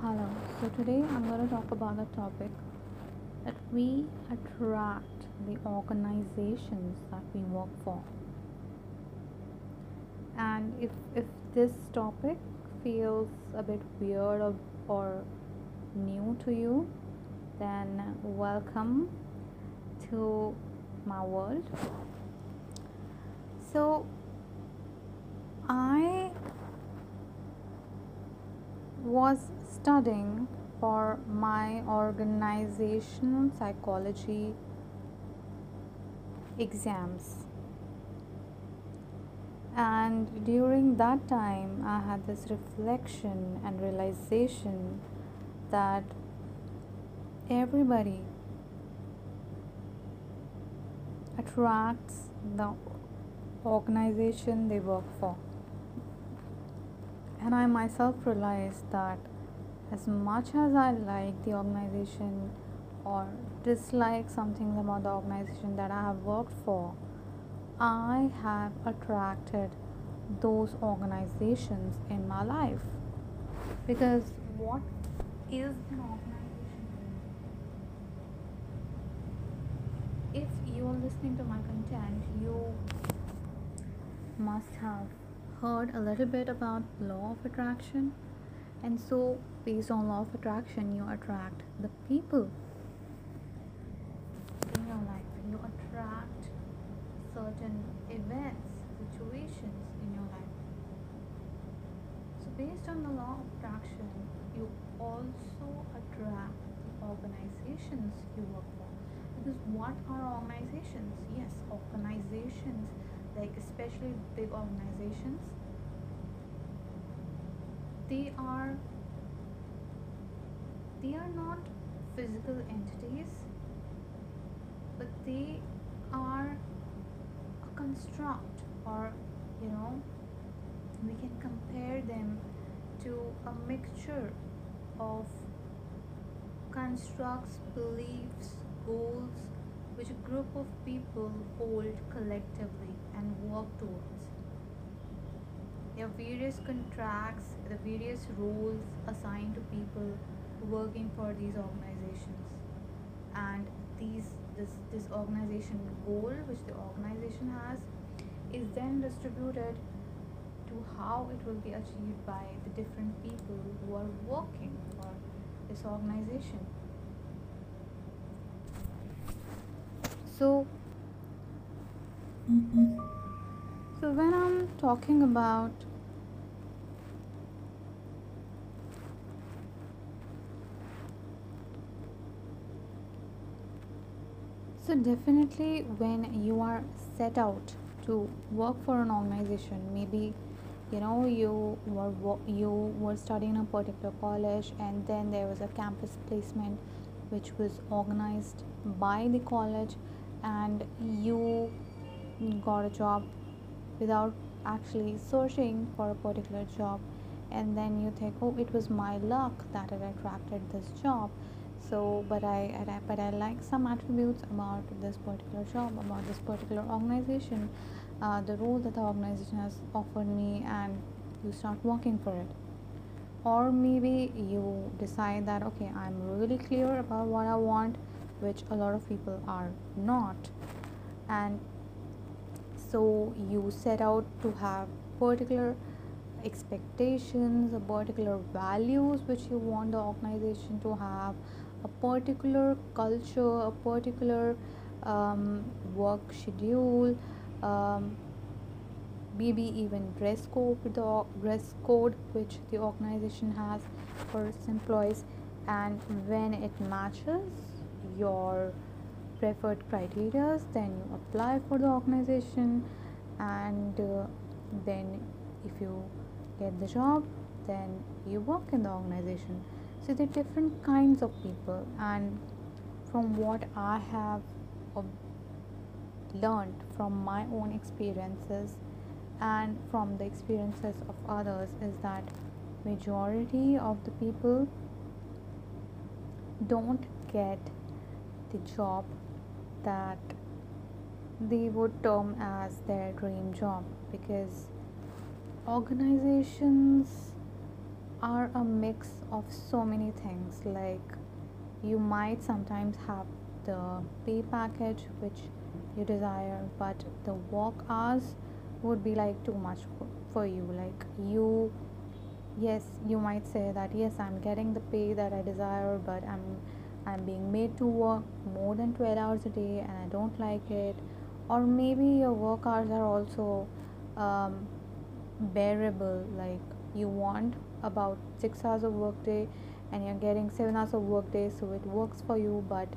Hello. So today I'm going to talk about the topic that we attract the organizations that we work for. And if if this topic feels a bit weird or, or new to you, then welcome to my world. So I was studying for my organizational psychology exams. And during that time, I had this reflection and realization that everybody attracts the organization they work for and I myself realized that as much as I like the organization or dislike something about the organization that I have worked for, I have attracted those organizations in my life. Because what is an organization? If you are listening to my content, you must have heard a little bit about law of attraction and so based on law of attraction you attract the people. In your life you attract certain events situations in your life. So based on the law of attraction you also attract the organizations you work for. Because what are organizations? Yes organizations like especially big organizations they are they are not physical entities but they are a construct or you know we can compare them to a mixture of constructs beliefs goals which a group of people hold collectively and work towards. There are various contracts, the various roles assigned to people working for these organizations, and these this this organization goal which the organization has is then distributed to how it will be achieved by the different people who are working for this organization. So, so when I'm talking about so definitely when you are set out to work for an organization, maybe you know you were you were studying a particular college and then there was a campus placement which was organized by the college and you got a job without actually searching for a particular job. And then you think oh it was my luck that it attracted this job. So but I, but i like some attributes about this particular job about this particular organization uh, the role that the organization has offered me and you start working for it. Or maybe you decide that okay i'm really clear about what i want which a lot of people are not. And so you set out to have particular expectations a particular values which you want the organization to have a particular culture a particular um, work schedule um, maybe even dress code the dress code which the organization has for its employees. And when it matches your preferred criteria then you apply for the organization and uh, then if you get the job then you work in the organization. So there are different kinds of people and from what i have learned from my own experiences and from the experiences of others is that majority of the people don't get the job that they would term as their dream job because organizations are a mix of so many things. Like you might sometimes have the pay package which you desire but the work hours would be like too much for you. Like you yes you might say that yes i'm getting the pay that i desire but i'm i'm being made to work more than 12 hours a day and i don't like it. Or maybe your work hours are also um, bearable like you want about six hours of work day and you're getting seven hours of work day so it works for you but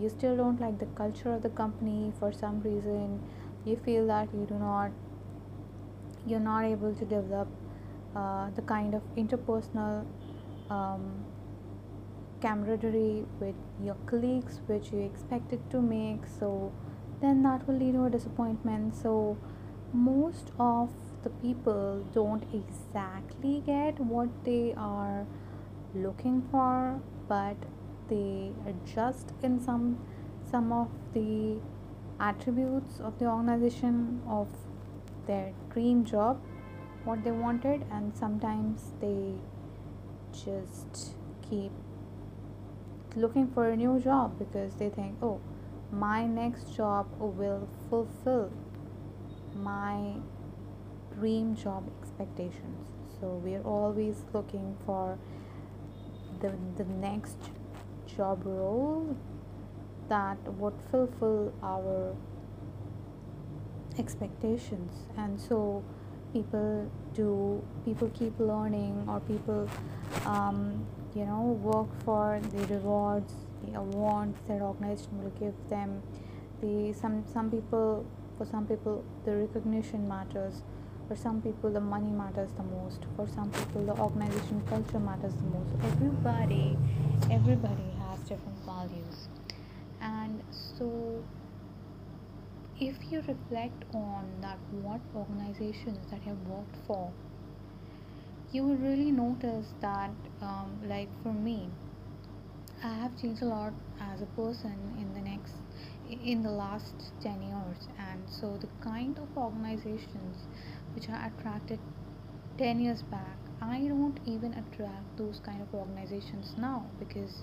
you still don't like the culture of the company for some reason. You feel that you do not you're not able to develop uh, the kind of interpersonal um, camaraderie with your colleagues which you expected to make. So then that will lead to a disappointment. So most of the people don't exactly get what they are looking for but they adjust in some some of the attributes of the organization of their dream job what they wanted and sometimes they just keep looking for a new job because they think oh my next job will fulfill my dream job expectations. So we're always looking for the, the next job role that would fulfill our expectations. And so people do people keep learning or people um, you know work for the rewards the awards that organization will give them. The some some people for some people the recognition matters. For some people the money matters the most. For some people the organization culture matters the most. Everybody everybody has different values. And so if you reflect on that what organizations that you have worked for you will really notice that um, like for me i have changed a lot as a person in the next in the last 10 years. And so the kind of organizations which i attracted 10 years back i don't even attract those kind of organizations now because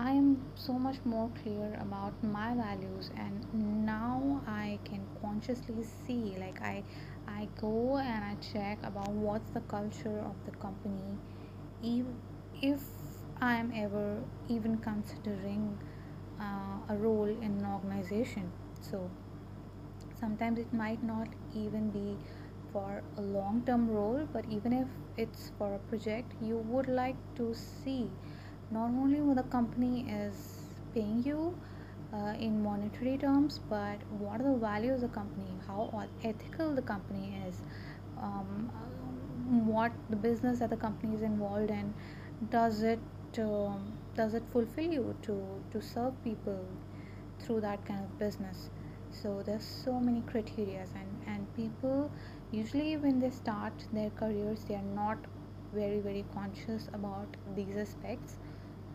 I am so much more clear about my values. And now I can consciously see like I I go and I check about what's the culture of the company. If, if I am ever even considering uh, a role in an organization. So sometimes it might not even be for a long term role but even if it's for a project you would like to see not only what the company is paying you uh, in monetary terms but what are the values of the company? How ethical the company is? Um, what the business that the company is involved in does it um, does it fulfill you to to serve people through that kind of business? So there's so many criteria and and people usually when they start their careers they are not very very conscious about these aspects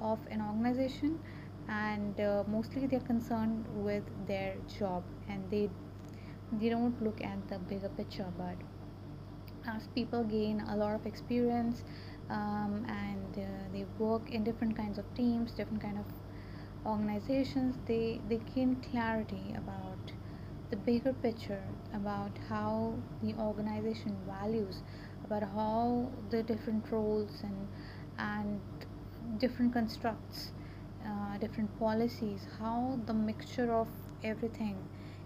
of an organization and uh, mostly they're concerned with their job and they they don't look at the bigger picture but as people gain a lot of experience um, and uh, they work in different kinds of teams different kind of organizations they they gain clarity about the bigger picture about how the organization values about how the different roles and and different constructs, uh, different policies, how the mixture of everything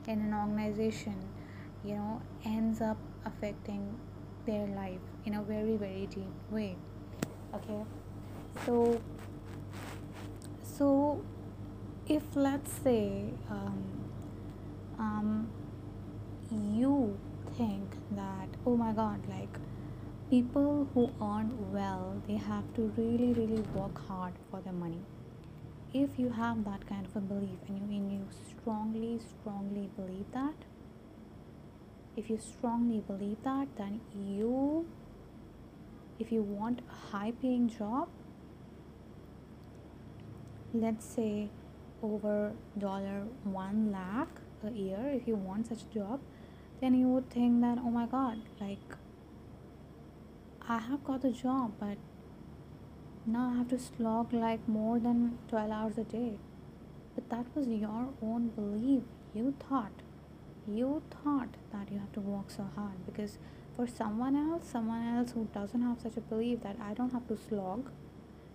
in an organization, you know, ends up affecting their life in a very, very deep way. Okay, so so if let's say um, um, you think that oh my god like people who earn well they have to really really work hard for their money if you have that kind of a belief and you and you strongly strongly believe that if you strongly believe that then you if you want a high paying job let's say over dollar 1 lakh a year if you want such a job then you would think that oh my god like I have got a job, but now I have to slog like more than 12 hours a day. But that was your own belief. You thought, you thought that you have to work so hard because for someone else, someone else who doesn't have such a belief that I don't have to slog,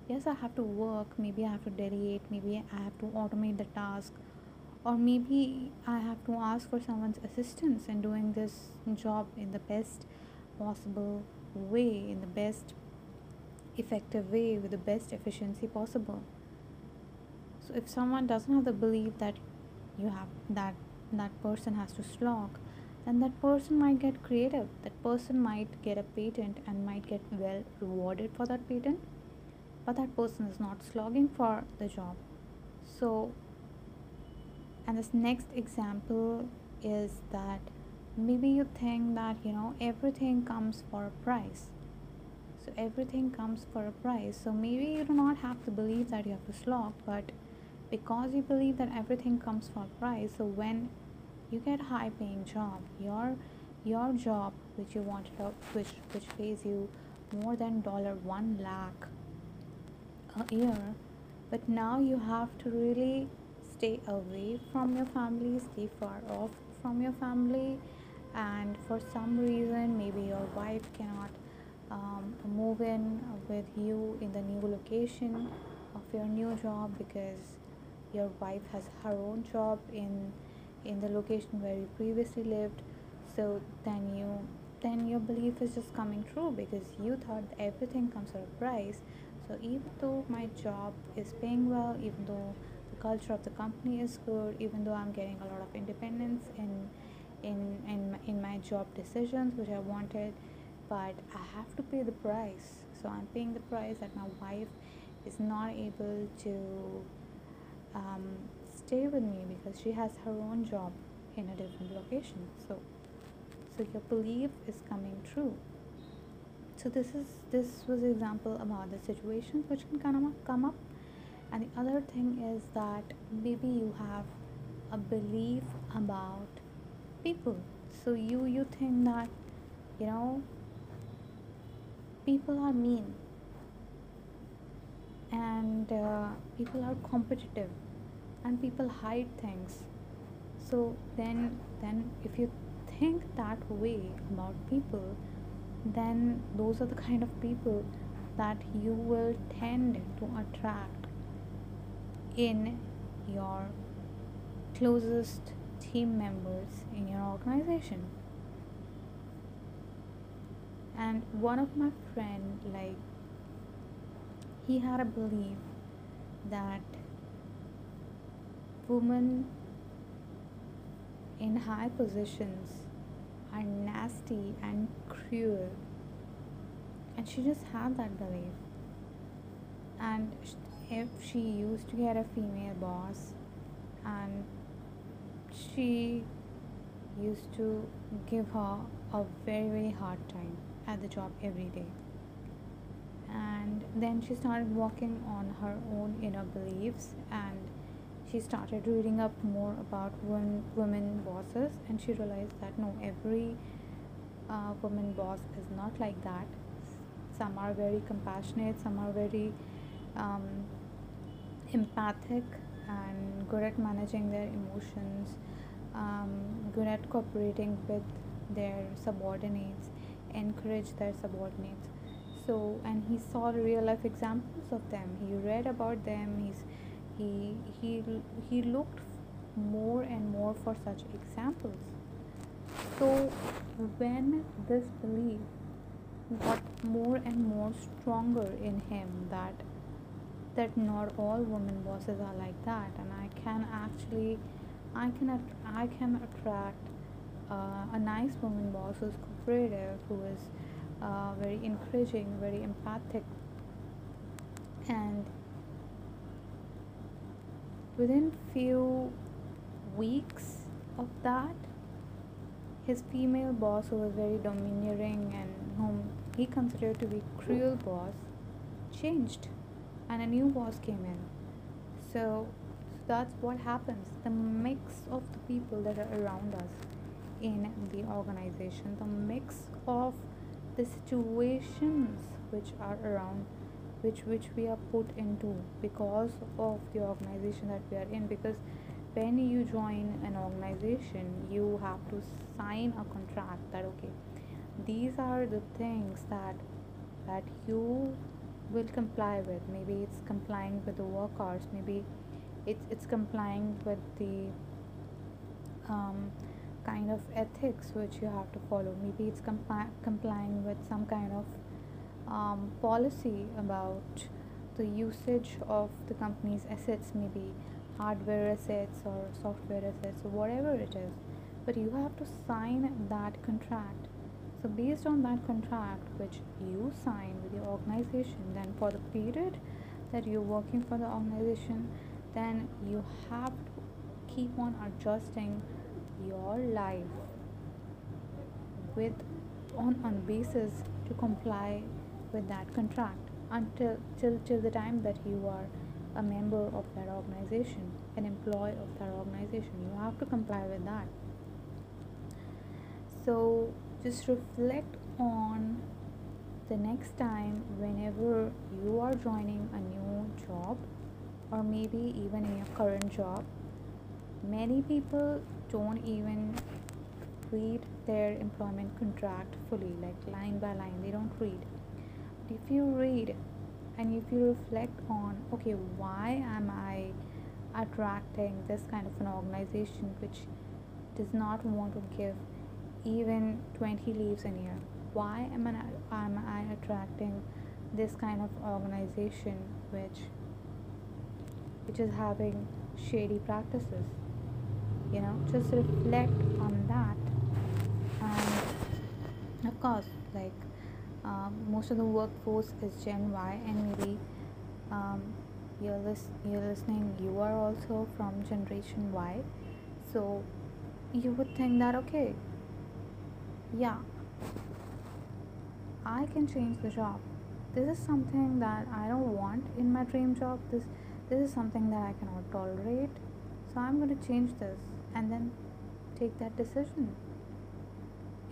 yes, I have to work, maybe I have to delegate, maybe I have to automate the task, or maybe I have to ask for someone's assistance in doing this job in the best possible way, in the best effective way, with the best efficiency possible. So if someone doesn't have the belief that you have that that person has to slog, then that person might get creative. That person might get a patent and might get well rewarded for that patent, but that person is not slogging for the job. So, and this next example is that maybe you think that you know everything comes for a price so everything comes for a price. So maybe you do not have to believe that you have to slog but because you believe that everything comes for a price so when you get a high paying job your your job which you wanted out uh, which which pays you more than dollar 1 lakh a year but now you have to really stay away from your family stay far off from your family and for some reason maybe your wife cannot um, move in with you in the new location of your new job because your wife has her own job in in the location where you previously lived. So then you then your belief is just coming true because you thought everything comes at a price. So even though my job is paying well even though the culture of the company is good even though i'm getting a lot of independence in in in, in my job decisions which i wanted but I have to pay the price. So I'm paying the price that my wife is not able to um, stay with me because she has her own job in a different location. So, so your belief is coming true. So this is this was example about the situations which can kind of come up, and the other thing is that maybe you have a belief about people. So you you think that you know people are mean. And uh, people are competitive. And people hide things. So then then if you think that way about people then those are the kind of people that you will tend to attract in your closest team members in your organization and one of my friend like he had a belief that women in high positions are nasty and cruel. And she just had that belief. And if she used to get a female boss and she used to give her a very very hard time at the job every day. And then she started working on her own inner beliefs and she started reading up more about women, women bosses and she realized that no, every uh, woman boss is not like that. Some are very compassionate, some are very um, empathic and good at managing their emotions, um, good at cooperating with their subordinates encourage their subordinates. So and he saw real life examples of them. He read about them. He's he he he looked more and more for such examples. So when this belief got more and more stronger in him that that not all women bosses are like that and i can actually i can i can attract uh, a nice woman boss who's cooperative, who is uh, very encouraging, very empathic, and within few weeks of that, his female boss, who was very domineering and whom he considered to be cruel boss, changed, and a new boss came in. So, so that's what happens. The mix of the people that are around us in the organization. The mix of the situations which are around which which we are put into because of the organization that we are in. Because when you join an organization you have to sign a contract that okay these are the things that that you will comply with. Maybe it's complying with the work hours. Maybe it's it's complying with the um, kind of ethics which you have to follow. Maybe it's compli- complying with some kind of um, policy about the usage of the company's assets maybe hardware assets or software assets or whatever it is. But you have to sign that contract. So based on that contract which you sign with your organization then for the period that you're working for the organization then you have to keep on adjusting your life with on on basis to comply with that contract until till till the time that you are a member of that organization an employee of that organization. You have to comply with that. So just reflect on the next time whenever you are joining a new job or maybe even in your current job many people don't even read their employment contract fully like line by line. They don't read. But if you read and if you reflect on okay why am i attracting this kind of an organization which does not want to give even 20 leaves in a year? Why am I, am I attracting this kind of organization which which is having shady practices you know just reflect on that. And of course like um, most of the workforce is gen y and maybe um, you're, lis- you're listening you are also from generation y. So you would think that okay yeah i can change the job. This is something that i don't want in my dream job. This this is something that i cannot tolerate. So i'm going to change this and then take that decision.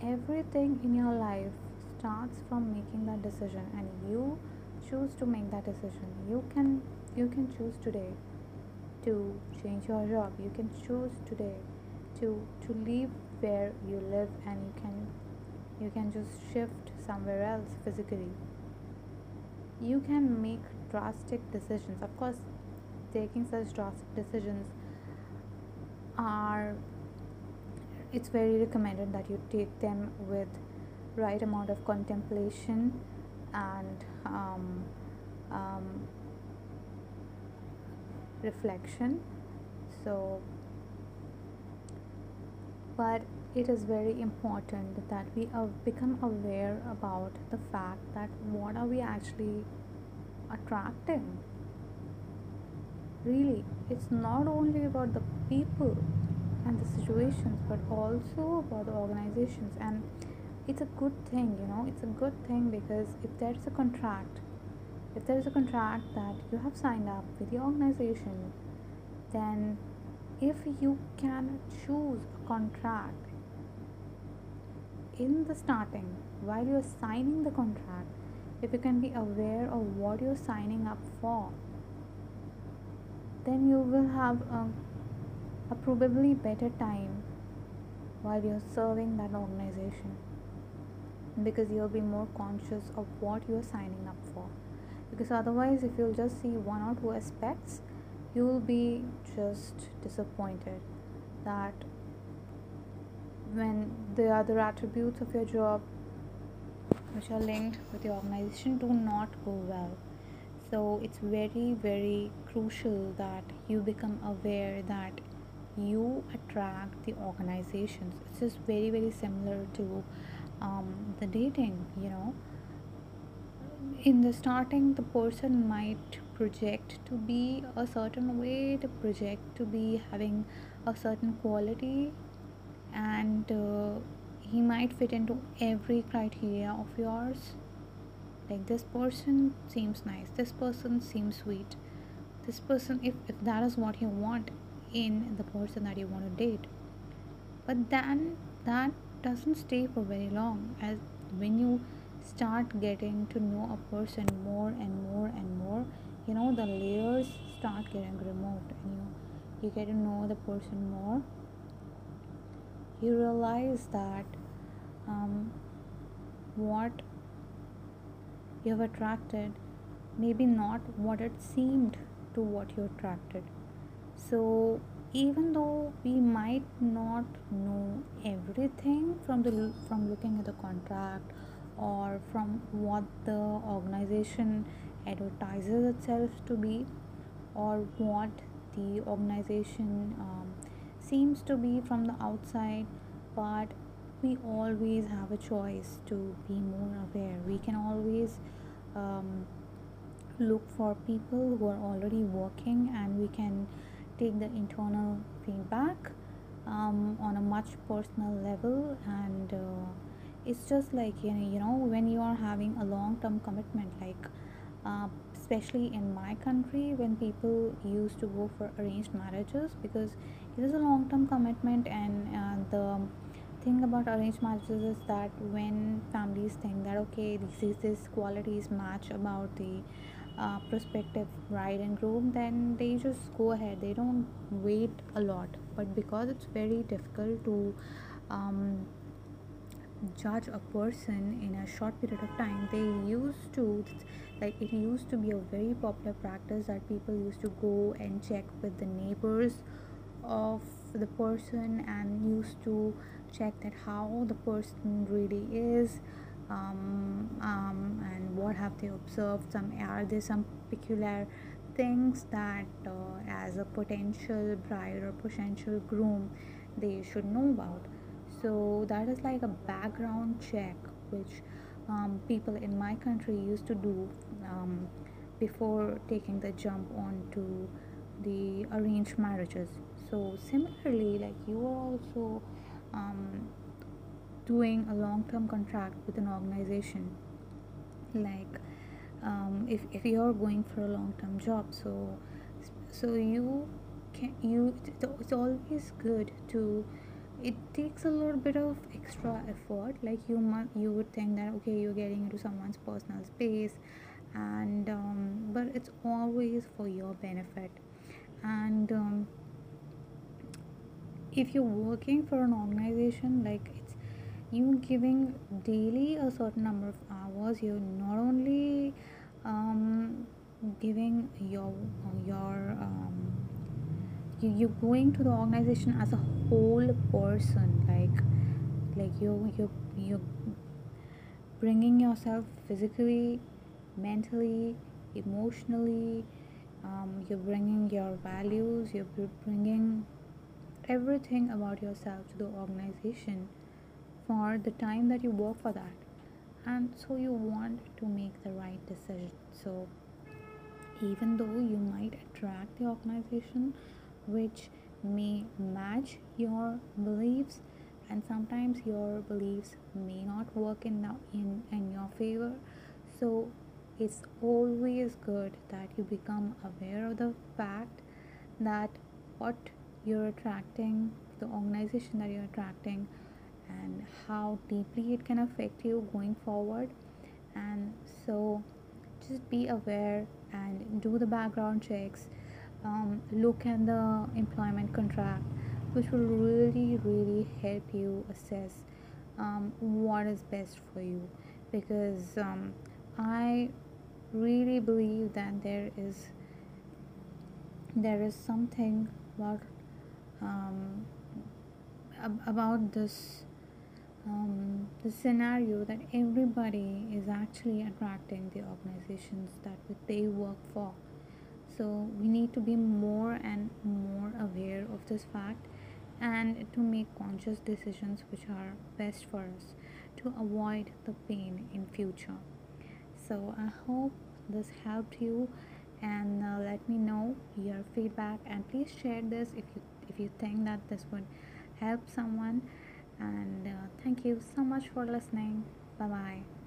Everything in your life starts from making that decision and you choose to make that decision. You can you can choose today to change your job. You can choose today to to leave where you live and you can you can just shift somewhere else physically. You can make drastic decisions. Of course taking such drastic decisions are it's very recommended that you take them with right amount of contemplation and um, um, reflection. So but it is very important that we become aware about the fact that what are we actually attracting really it's not only about the people and the situations but also about the organizations. And it's a good thing you know it's a good thing because if there's a contract if there is a contract that you have signed up with the organization then if you can choose a contract in the starting while you're signing the contract if you can be aware of what you're signing up for then you will have a, a probably better time while you're serving that organization because you'll be more conscious of what you're signing up for. Because otherwise if you'll just see one or two aspects you will be just disappointed that when the other attributes of your job which are linked with the organization do not go well so it's very very crucial that you become aware that you attract the organizations. It's just very very similar to um, the dating you know. In the starting the person might project to be a certain way to project to be having a certain quality and uh, he might fit into every criteria of yours like this person seems nice. This person seems sweet. This person if, if that is what you want in the person that you want to date. But then that doesn't stay for very long as when you start getting to know a person more and more and more you know the layers start getting removed and you you get to know the person more. You realize that um, what you have attracted maybe not what it seemed to what you attracted. So even though we might not know everything from the from looking at the contract or from what the organization advertises itself to be or what the organization um, seems to be from the outside but we always have a choice to be more aware. We can always um, look for people who are already working and we can take the internal feedback um, on a much personal level. And uh, it's just like you know, you know when you are having a long term commitment like uh, especially in my country when people used to go for arranged marriages because it is a long term commitment and uh, the thing about arranged marriages is that when families think that okay this is this qualities match about the uh, prospective bride and groom then they just go ahead. They don't wait a lot. But because it's very difficult to um, judge a person in a short period of time they used to like it used to be a very popular practice that people used to go and check with the neighbors of the person and used to check that how the person really is um, um, and what have they observed some are there some peculiar things that uh, as a potential bride or potential groom they should know about? So that is like a background check which um, people in my country used to do um, before taking the jump onto the arranged marriages so similarly like you are also um, doing a long-term contract with an organization. Like um, if, if you're going for a long-term job so so you can you it's always good to it takes a little bit of extra effort. Like you might you would think that okay you're getting into someone's personal space and um, but it's always for your benefit. And um, if you're working for an organization like it's you giving daily a certain number of hours you're not only um, giving your your um, you, you're going to the organization as a whole person like like you you you bringing yourself physically mentally emotionally um, you're bringing your values you're bringing everything about yourself to the organization for the time that you work for that. And so you want to make the right decision. So even though you might attract the organization which may match your beliefs and sometimes your beliefs may not work in, the, in, in your favor so it's always good that you become aware of the fact that what you're attracting the organization that you're attracting and how deeply it can affect you going forward. And so just be aware and do the background checks. Um, look at the employment contract which will really really help you assess um, what is best for you. Because um, i really believe that there is there is something about um, ab- about this um, the scenario that everybody is actually attracting the organizations that they work for. So we need to be more and more aware of this fact and to make conscious decisions which are best for us to avoid the pain in future. So i hope this helped you and uh, let me know your feedback and please share this if you if you think that this would help someone. And uh, thank you so much for listening. Bye bye